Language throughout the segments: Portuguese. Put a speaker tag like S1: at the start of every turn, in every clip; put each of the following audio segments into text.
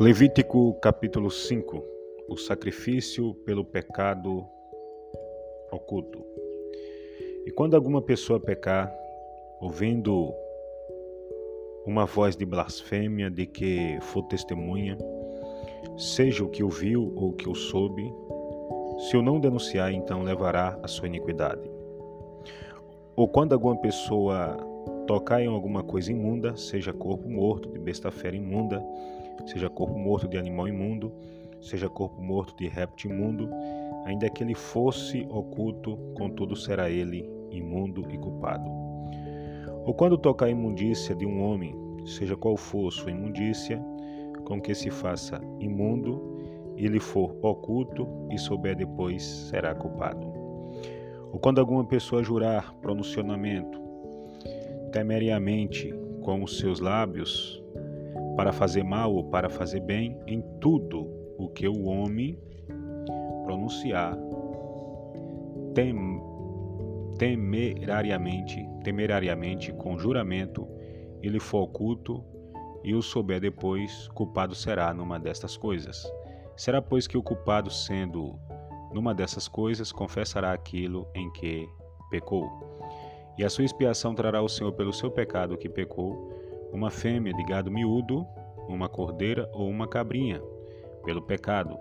S1: Levítico capítulo 5 O sacrifício pelo pecado oculto. E quando alguma pessoa pecar, ouvindo uma voz de blasfêmia de que for testemunha, seja o que ouviu ou o que o soube, se o não denunciar, então levará a sua iniquidade. Ou quando alguma pessoa tocar em alguma coisa imunda, seja corpo morto de besta fera imunda, seja corpo morto de animal imundo, seja corpo morto de réptil imundo, ainda que ele fosse oculto, contudo será ele imundo e culpado. Ou quando tocar a imundícia de um homem, seja qual for sua imundícia, com que se faça imundo, ele for oculto e souber depois, será culpado. Ou quando alguma pessoa jurar pronunciamento temeriamente com os seus lábios, para fazer mal ou para fazer bem, em tudo o que o homem pronunciar tem, temerariamente, temerariamente com juramento, ele for oculto e o souber depois, culpado será numa destas coisas. Será, pois, que o culpado, sendo numa dessas coisas, confessará aquilo em que pecou. E a sua expiação trará o Senhor pelo seu pecado que pecou, uma fêmea de gado miúdo, uma cordeira ou uma cabrinha, pelo pecado.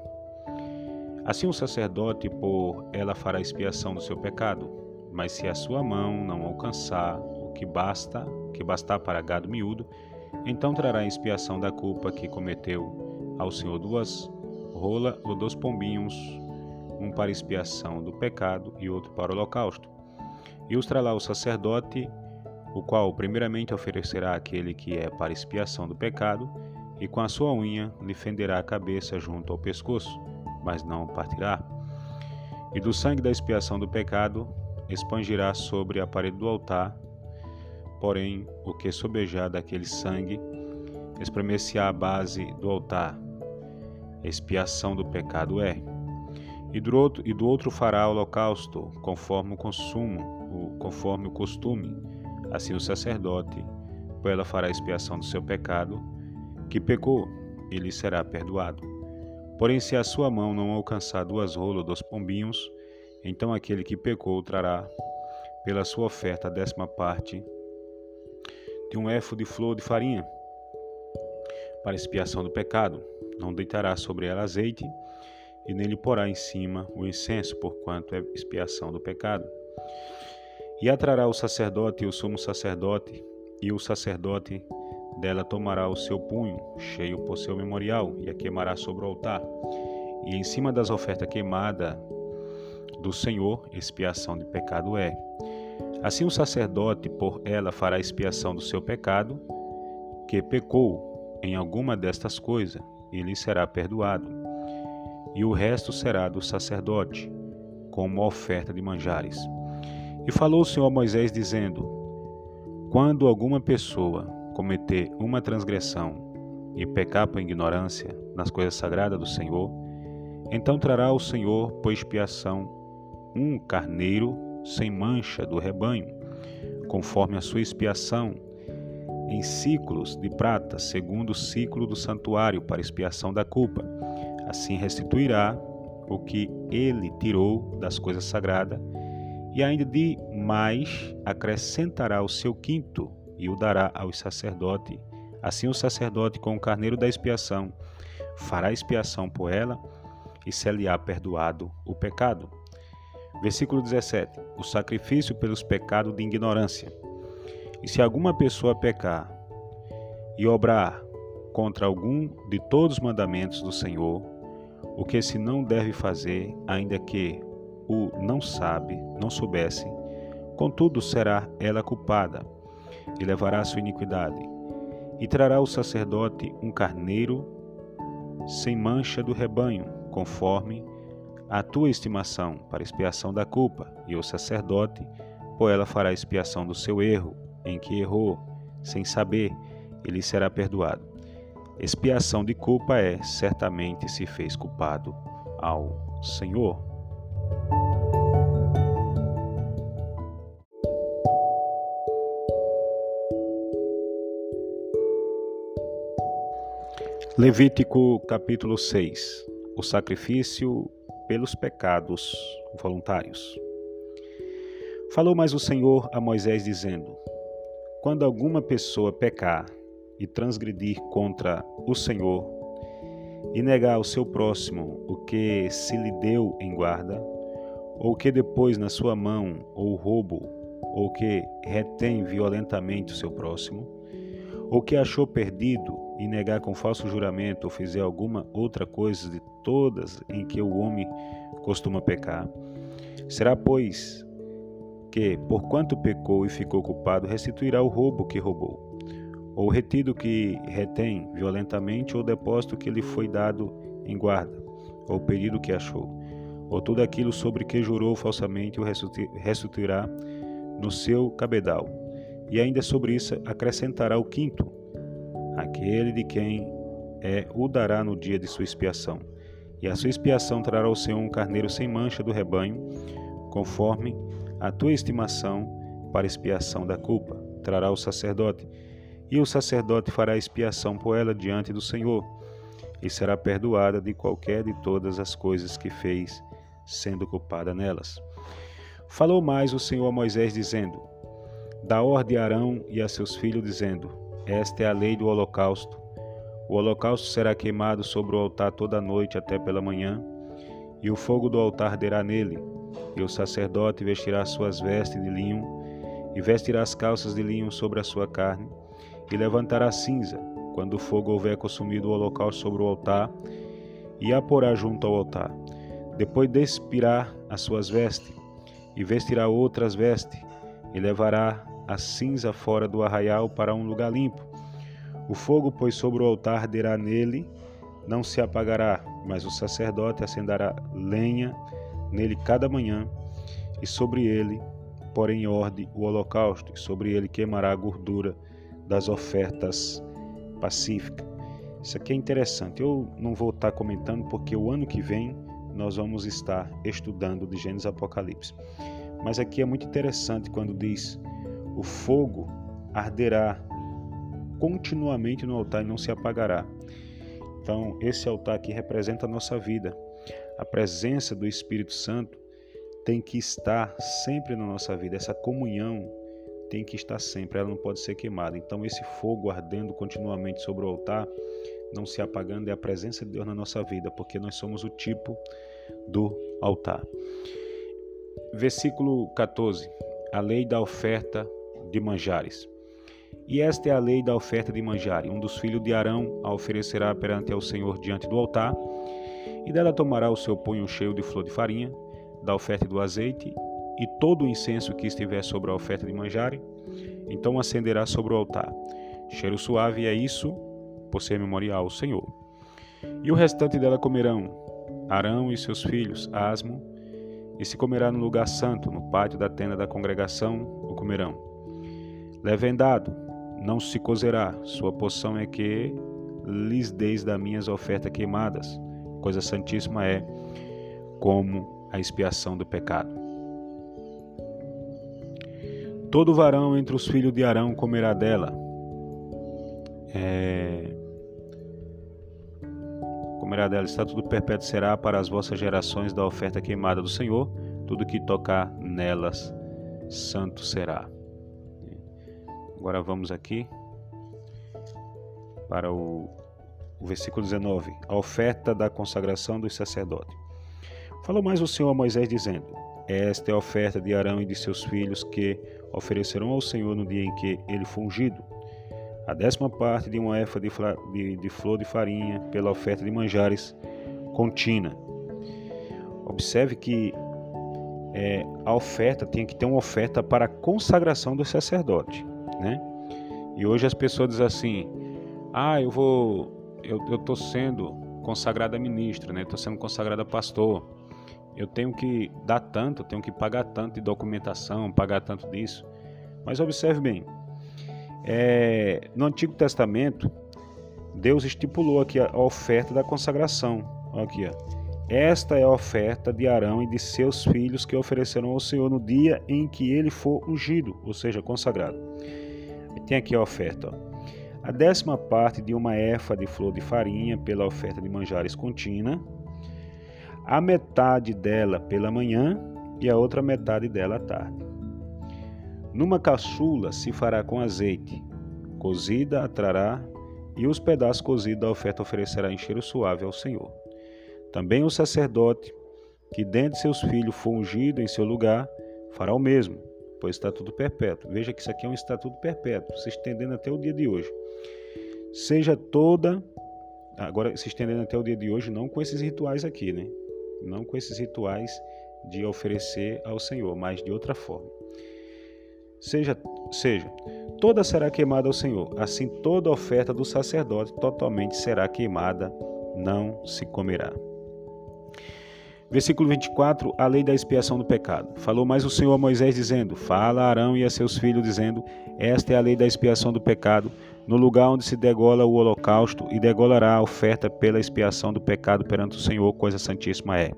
S1: Assim o sacerdote por ela fará expiação do seu pecado, mas se a sua mão não alcançar o que basta, que bastar para gado miúdo, então trará expiação da culpa que cometeu ao Senhor duas rola ou dois pombinhos, um para expiação do pecado e outro para o holocausto. Os trará o sacerdote o qual primeiramente oferecerá aquele que é para expiação do pecado, e com a sua unha lhe fenderá a cabeça junto ao pescoço, mas não o partirá. E do sangue da expiação do pecado expangirá sobre a parede do altar, porém o que sobejar daquele sangue espremer-se-á a base do altar. Expiação do pecado é. E do outro, e do outro fará holocausto, conforme o consumo, conforme o costume, Assim o sacerdote, por ela fará expiação do seu pecado, que pecou, e lhe será perdoado. Porém, se a sua mão não alcançar duas rolas dos pombinhos, então aquele que pecou trará, pela sua oferta, a décima parte de um éfo de flor de farinha, para expiação do pecado. Não deitará sobre ela azeite, e nele porá em cima o incenso, porquanto é expiação do pecado. E atrará o sacerdote e o sumo sacerdote, e o sacerdote dela tomará o seu punho, cheio por seu memorial, e a queimará sobre o altar. E em cima das ofertas queimadas do Senhor, expiação de pecado é. Assim o sacerdote por ela fará expiação do seu pecado, que pecou em alguma destas coisas, e lhe será perdoado. E o resto será do sacerdote, como oferta de manjares. E falou o Senhor a Moisés, dizendo: Quando alguma pessoa cometer uma transgressão e pecar por ignorância nas coisas sagradas do Senhor, então trará o Senhor por expiação um carneiro sem mancha do rebanho, conforme a sua expiação, em ciclos de prata, segundo o ciclo do santuário, para expiação da culpa. Assim restituirá o que ele tirou das coisas sagradas e ainda de mais acrescentará o seu quinto e o dará aos sacerdotes. Assim o sacerdote com o carneiro da expiação fará expiação por ela e se lhe há perdoado o pecado. Versículo 17. O sacrifício pelos pecados de ignorância. E se alguma pessoa pecar e obrar contra algum de todos os mandamentos do Senhor, o que se não deve fazer, ainda que o não sabe, não soubesse, contudo será ela culpada, e levará sua iniquidade. E trará o sacerdote um carneiro sem mancha do rebanho, conforme a tua estimação, para expiação da culpa, e o sacerdote, por ela fará expiação do seu erro, em que errou, sem saber, e lhe será perdoado. Expiação de culpa é, certamente se fez culpado ao Senhor. Levítico capítulo 6 O sacrifício pelos pecados voluntários. Falou mais o Senhor a Moisés, dizendo: Quando alguma pessoa pecar e transgredir contra o Senhor e negar ao seu próximo o que se lhe deu em guarda, ou que depois na sua mão ou roubo, ou que retém violentamente o seu próximo, ou que achou perdido e negar com falso juramento ou fizer alguma outra coisa de todas em que o homem costuma pecar, será, pois, que, porquanto pecou e ficou culpado, restituirá o roubo que roubou, ou retido que retém violentamente, ou depósito que lhe foi dado em guarda, ou pedido que achou, ou tudo aquilo sobre que jurou falsamente o restituirá no seu cabedal e ainda sobre isso acrescentará o quinto, aquele de quem é o dará no dia de sua expiação. E a sua expiação trará ao Senhor um carneiro sem mancha do rebanho, conforme a tua estimação para expiação da culpa. Trará o sacerdote, e o sacerdote fará expiação por ela diante do Senhor, e será perdoada de qualquer de todas as coisas que fez, sendo culpada nelas. Falou mais o Senhor a Moisés, dizendo: Dá ordem a Arão e a seus filhos, dizendo: Esta é a lei do holocausto. O holocausto será queimado sobre o altar toda noite até pela manhã, e o fogo do altar arderá nele. E o sacerdote vestirá suas vestes de linho, e vestirá as calças de linho sobre a sua carne, e levantará cinza, quando o fogo houver consumido o holocausto sobre o altar, e a porá junto ao altar. Depois despirá as suas vestes, e vestirá outras vestes, e levará a cinza fora do arraial para um lugar limpo. O fogo, pois, sobre o altar arderá nele, não se apagará, mas o sacerdote acenderá lenha nele cada manhã, e sobre ele porá em ordem o holocausto, e sobre ele queimará a gordura das ofertas pacíficas. Isso aqui é interessante. Eu não vou estar comentando porque o ano que vem nós vamos estar estudando de Gênesis Apocalipse. Mas aqui é muito interessante quando diz: o fogo arderá continuamente no altar e não se apagará. Então, esse altar aqui representa a nossa vida. A presença do Espírito Santo tem que estar sempre na nossa vida. Essa comunhão tem que estar sempre, ela não pode ser queimada. Então, esse fogo ardendo continuamente sobre o altar, não se apagando, é a presença de Deus na nossa vida, porque nós somos o tipo do altar. Versículo 14: A lei da oferta de manjares. E esta é a lei da oferta de manjares. Um dos filhos de Arão a oferecerá perante ao Senhor diante do altar, e dela tomará o seu punho cheio de flor de farinha, da oferta do azeite, e todo o incenso que estiver sobre a oferta de manjares, então acenderá sobre o altar. Cheiro suave é isso, por ser memorial ao Senhor. E o restante dela comerão Arão e seus filhos, Asmo, e se comerá no lugar santo, no pátio da tenda da congregação, o comerão. Levendado, não se cozerá, sua poção é que lhes deis das minhas ofertas queimadas. Coisa santíssima é como a expiação do pecado. Todo varão entre os filhos de Arão comerá dela. É... Comerá dela, estatuto perpétuo será para as vossas gerações da oferta queimada do Senhor, tudo que tocar nelas, santo será. Agora vamos aqui para o, o versículo 19, a oferta da consagração dos sacerdotes. Falou mais o Senhor a Moisés, dizendo: Esta é a oferta de Arão e de seus filhos que oferecerão ao Senhor no dia em que ele for ungido a décima parte de uma efa de, de, de flor de farinha pela oferta de manjares contínua. Observe que é, a oferta tem que ter uma oferta para a consagração do sacerdote, né? E hoje as pessoas dizem assim: ah, eu vou, eu estou sendo consagrada ministra, né? Estou sendo consagrada pastor. Eu tenho que dar tanto, eu tenho que pagar tanto de documentação, pagar tanto disso. Mas observe bem, é, no Antigo Testamento, Deus estipulou aqui a oferta da consagração. Aqui, ó. Esta é a oferta de Arão e de seus filhos que oferecerão ao Senhor no dia em que ele for ungido, ou seja, consagrado. Tem aqui a oferta. Ó. a décima parte de uma efa de flor de farinha pela oferta de manjares contínua, a metade dela pela manhã e a outra metade dela à tarde. Numa caçula se fará com azeite, cozida atrará, e os pedaços cozidos da oferta oferecerá em cheiro suave ao Senhor. Também o sacerdote, que dentre seus filhos for ungido em seu lugar, fará o mesmo, pois estatuto perpétuo. Veja que isso aqui é um estatuto perpétuo, se estendendo até o dia de hoje. Seja toda, agora se estendendo até o dia de hoje, não com esses rituais aqui, né? Não com esses rituais de oferecer ao Senhor, mas de outra forma. Seja, seja, toda será queimada ao Senhor. Assim toda oferta do sacerdote totalmente será queimada, não se comerá. Versículo 24, a lei da expiação do pecado. Falou mais o Senhor a Moisés, dizendo: Fala a Arão e a seus filhos, dizendo: Esta é a lei da expiação do pecado, no lugar onde se degola o holocausto, e degolará a oferta pela expiação do pecado perante o Senhor, coisa santíssima é.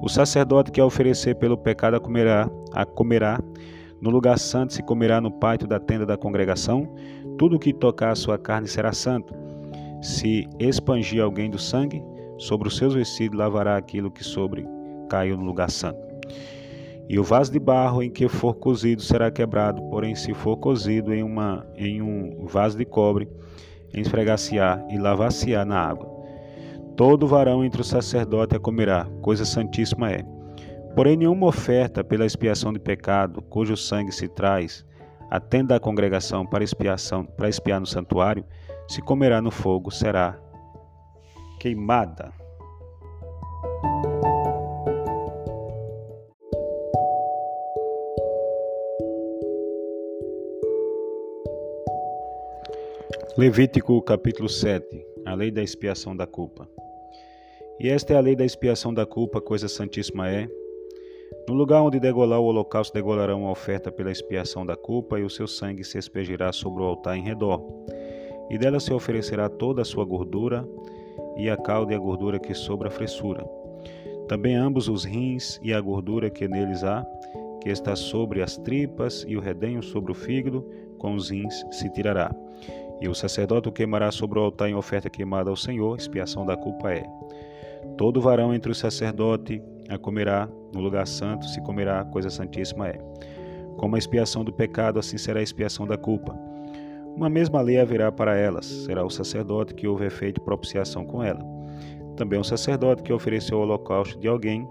S1: O sacerdote que a oferecer pelo pecado a comerá, a comerá, no lugar santo se comerá no pátio da tenda da congregação, tudo que tocar a sua carne será santo. Se expangir alguém do sangue, Sobre os seus vestidos lavará aquilo que sobre caiu no lugar santo. E o vaso de barro em que for cozido será quebrado, porém, se for cozido em, uma, em um vaso de cobre, esfregar-se-á e lavar-se-á na água. Todo varão entre o sacerdote a comerá, coisa santíssima é. Porém, nenhuma oferta pela expiação de pecado, cujo sangue se traz, atenda a congregação para expiação, para expiar no santuário, se comerá no fogo, será queimada. Levítico capítulo 7 A lei da expiação da culpa. E esta é a lei da expiação da culpa, coisa santíssima é. No lugar onde degolar o holocausto, degolarão a oferta pela expiação da culpa, e o seu sangue se aspergirá sobre o altar em redor. E dela se oferecerá toda a sua gordura, e a cauda e a gordura que sobra a fressura. Também ambos os rins e a gordura que neles há, que está sobre as tripas, e o redenho sobre o fígado, com os rins se tirará. E o sacerdote o queimará sobre o altar em oferta queimada ao Senhor, expiação da culpa é. Todo varão entre o sacerdote a comerá, no lugar santo se comerá, coisa santíssima é. Como a expiação do pecado, assim será a expiação da culpa. Uma mesma lei haverá para elas, será o sacerdote que houver feito propiciação com ela. Também o sacerdote que ofereceu o holocausto de alguém,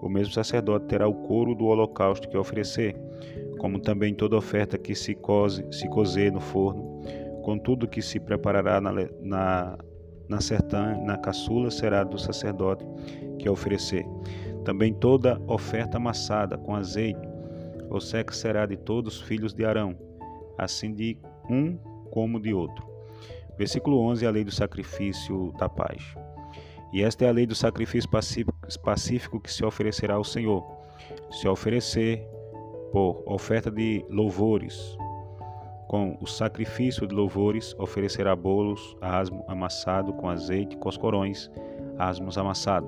S1: o mesmo sacerdote terá o couro do holocausto que oferecer, como também toda oferta que se cose, se cozer no forno, com tudo que se preparará na, na, na sertã, na caçula, será do sacerdote que oferecer. Também toda oferta amassada com azeite, ou seca será de todos os filhos de Arão, assim de um como de outro. Versículo 11 é a lei do sacrifício da paz. E esta é a lei do sacrifício pacífico que se oferecerá ao Senhor. Se oferecer por oferta de louvores, com o sacrifício de louvores, oferecerá bolos, asmo amassado com azeite, coscorões, asmos amassado.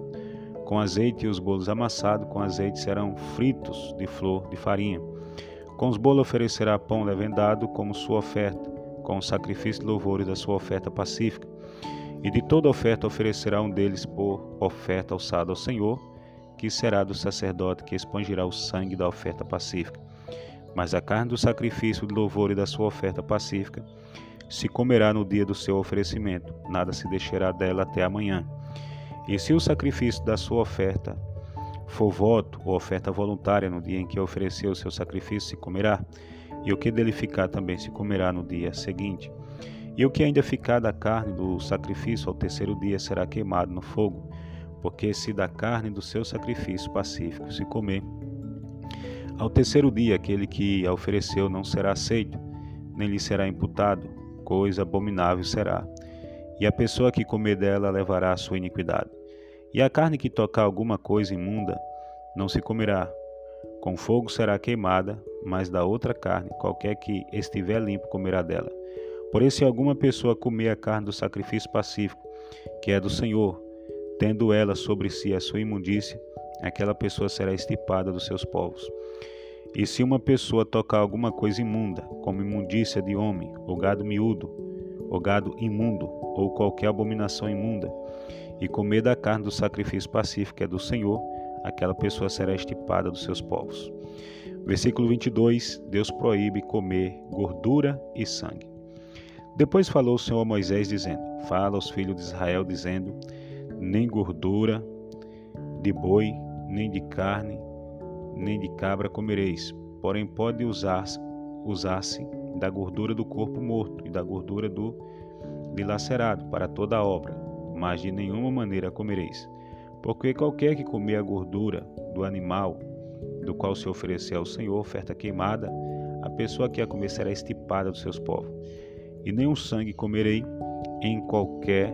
S1: Com azeite e os bolos amassados com azeite serão fritos de flor de farinha. Com os bolos oferecerá pão levedado como sua oferta, com o sacrifício de louvores da sua oferta pacífica. E de toda oferta oferecerá um deles por oferta alçada ao Senhor, que será do sacerdote que expungirá o sangue da oferta pacífica. Mas a carne do sacrifício de louvor e da sua oferta pacífica se comerá no dia do seu oferecimento, nada se deixará dela até amanhã. E se o sacrifício da sua oferta for voto ou oferta voluntária no dia em que ofereceu o seu sacrifício, se comerá, e o que dele ficar também se comerá no dia seguinte. E o que ainda ficar da carne do sacrifício ao terceiro dia será queimado no fogo, porque se da carne do seu sacrifício pacífico se comer, ao terceiro dia aquele que a ofereceu não será aceito, nem lhe será imputado, coisa abominável será. E a pessoa que comer dela levará a sua iniquidade. E a carne que tocar alguma coisa imunda não se comerá. Com fogo será queimada, mas da outra carne, qualquer que estiver limpo comerá dela. Porém, se alguma pessoa comer a carne do sacrifício pacífico, que é do Senhor, tendo ela sobre si a sua imundícia, aquela pessoa será estipada dos seus povos. E se uma pessoa tocar alguma coisa imunda, como imundícia de homem, ou gado miúdo, ou gado imundo, ou qualquer abominação imunda, e comer da carne do sacrifício pacífico que é do Senhor, aquela pessoa será estipada dos seus povos. Versículo 22, Deus proíbe comer gordura e sangue. Depois falou o Senhor a Moisés, dizendo: Fala aos filhos de Israel, dizendo: Nem gordura de boi, nem de carne, nem de cabra comereis, porém pode usar-se usar da gordura do corpo morto e da gordura do dilacerado para toda a obra, mas de nenhuma maneira comereis. Porque qualquer que comer a gordura do animal do qual se oferecer ao Senhor oferta queimada, a pessoa que a comer será estipada dos seus povos. E nenhum sangue comerei em qualquer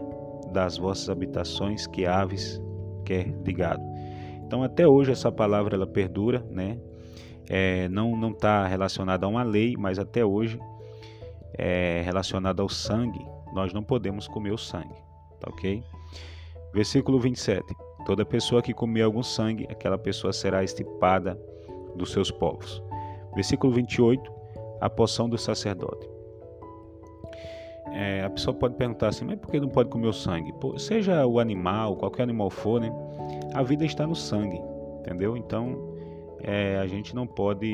S1: das vossas habitações que aves quer de gado. Então até hoje essa palavra ela perdura, né? É, não está relacionada a uma lei, mas até hoje é relacionada ao sangue. Nós não podemos comer o sangue, tá ok? Versículo 27. Toda pessoa que comer algum sangue, aquela pessoa será estipada dos seus povos. Versículo 28, a poção do sacerdote. É, a pessoa pode perguntar assim, mas por que não pode comer o sangue? Pô, seja o animal, qualquer animal for, né? A vida está no sangue, entendeu? Então, é, a gente não pode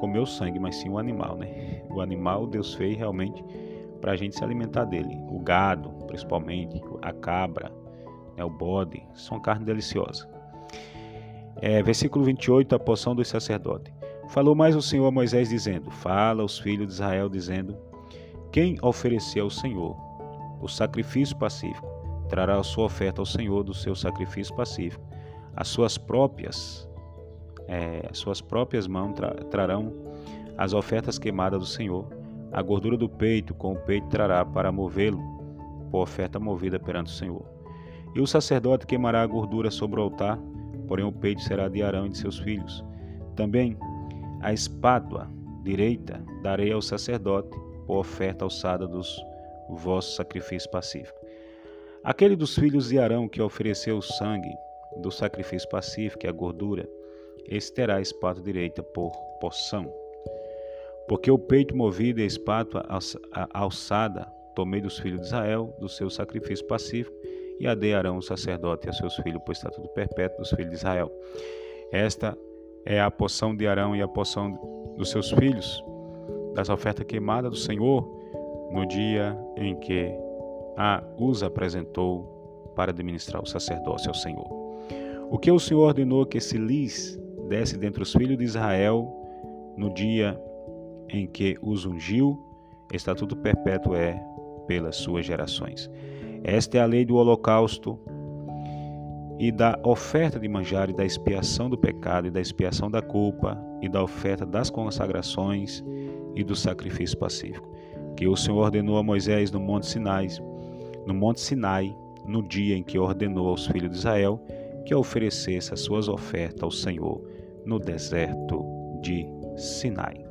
S1: comer o sangue, mas sim o animal, né? O animal Deus fez realmente para a gente se alimentar dele. O gado, principalmente, a cabra, é o bode, são carne deliciosa. É, versículo 28, a poção dos sacerdotes. Falou mais o Senhor a Moisés, dizendo: Fala aos filhos de Israel, dizendo: Quem oferecer ao Senhor o sacrifício pacífico, trará a sua oferta ao Senhor do seu sacrifício pacífico. As suas próprias, é, as suas próprias mãos tra trarão as ofertas queimadas do Senhor. A gordura do peito com o peito trará para movê-lo por oferta movida perante o Senhor. E o sacerdote queimará a gordura sobre o altar, porém o peito será de Arão e de seus filhos. Também a espádua direita darei ao sacerdote por oferta alçada dos vossos sacrifícios pacíficos. Aquele dos filhos de Arão que ofereceu o sangue do sacrifício pacífico e a gordura, esse terá a espátula direita por poção. Porque o peito movido e a espátula alçada tomei dos filhos de Israel, do seu sacrifício pacífico, e adearão o sacerdote a seus filhos por estatuto perpétuo dos filhos de Israel. Esta é a poção de Arão e a poção dos seus filhos, das ofertas queimadas do Senhor, no dia em que a os apresentou para administrar o sacerdócio ao Senhor. O que o Senhor ordenou que se lhes desse dentre os filhos de Israel no dia em que os ungiu, estatuto perpétuo é pelas suas gerações. Esta é a lei do holocausto e da oferta de manjar e da expiação do pecado e da expiação da culpa e da oferta das consagrações e do sacrifício pacífico, que o Senhor ordenou a Moisés no monte Sinai, no monte Sinai, no dia em que ordenou aos filhos de Israel que oferecesse as suas ofertas ao Senhor no deserto de Sinai.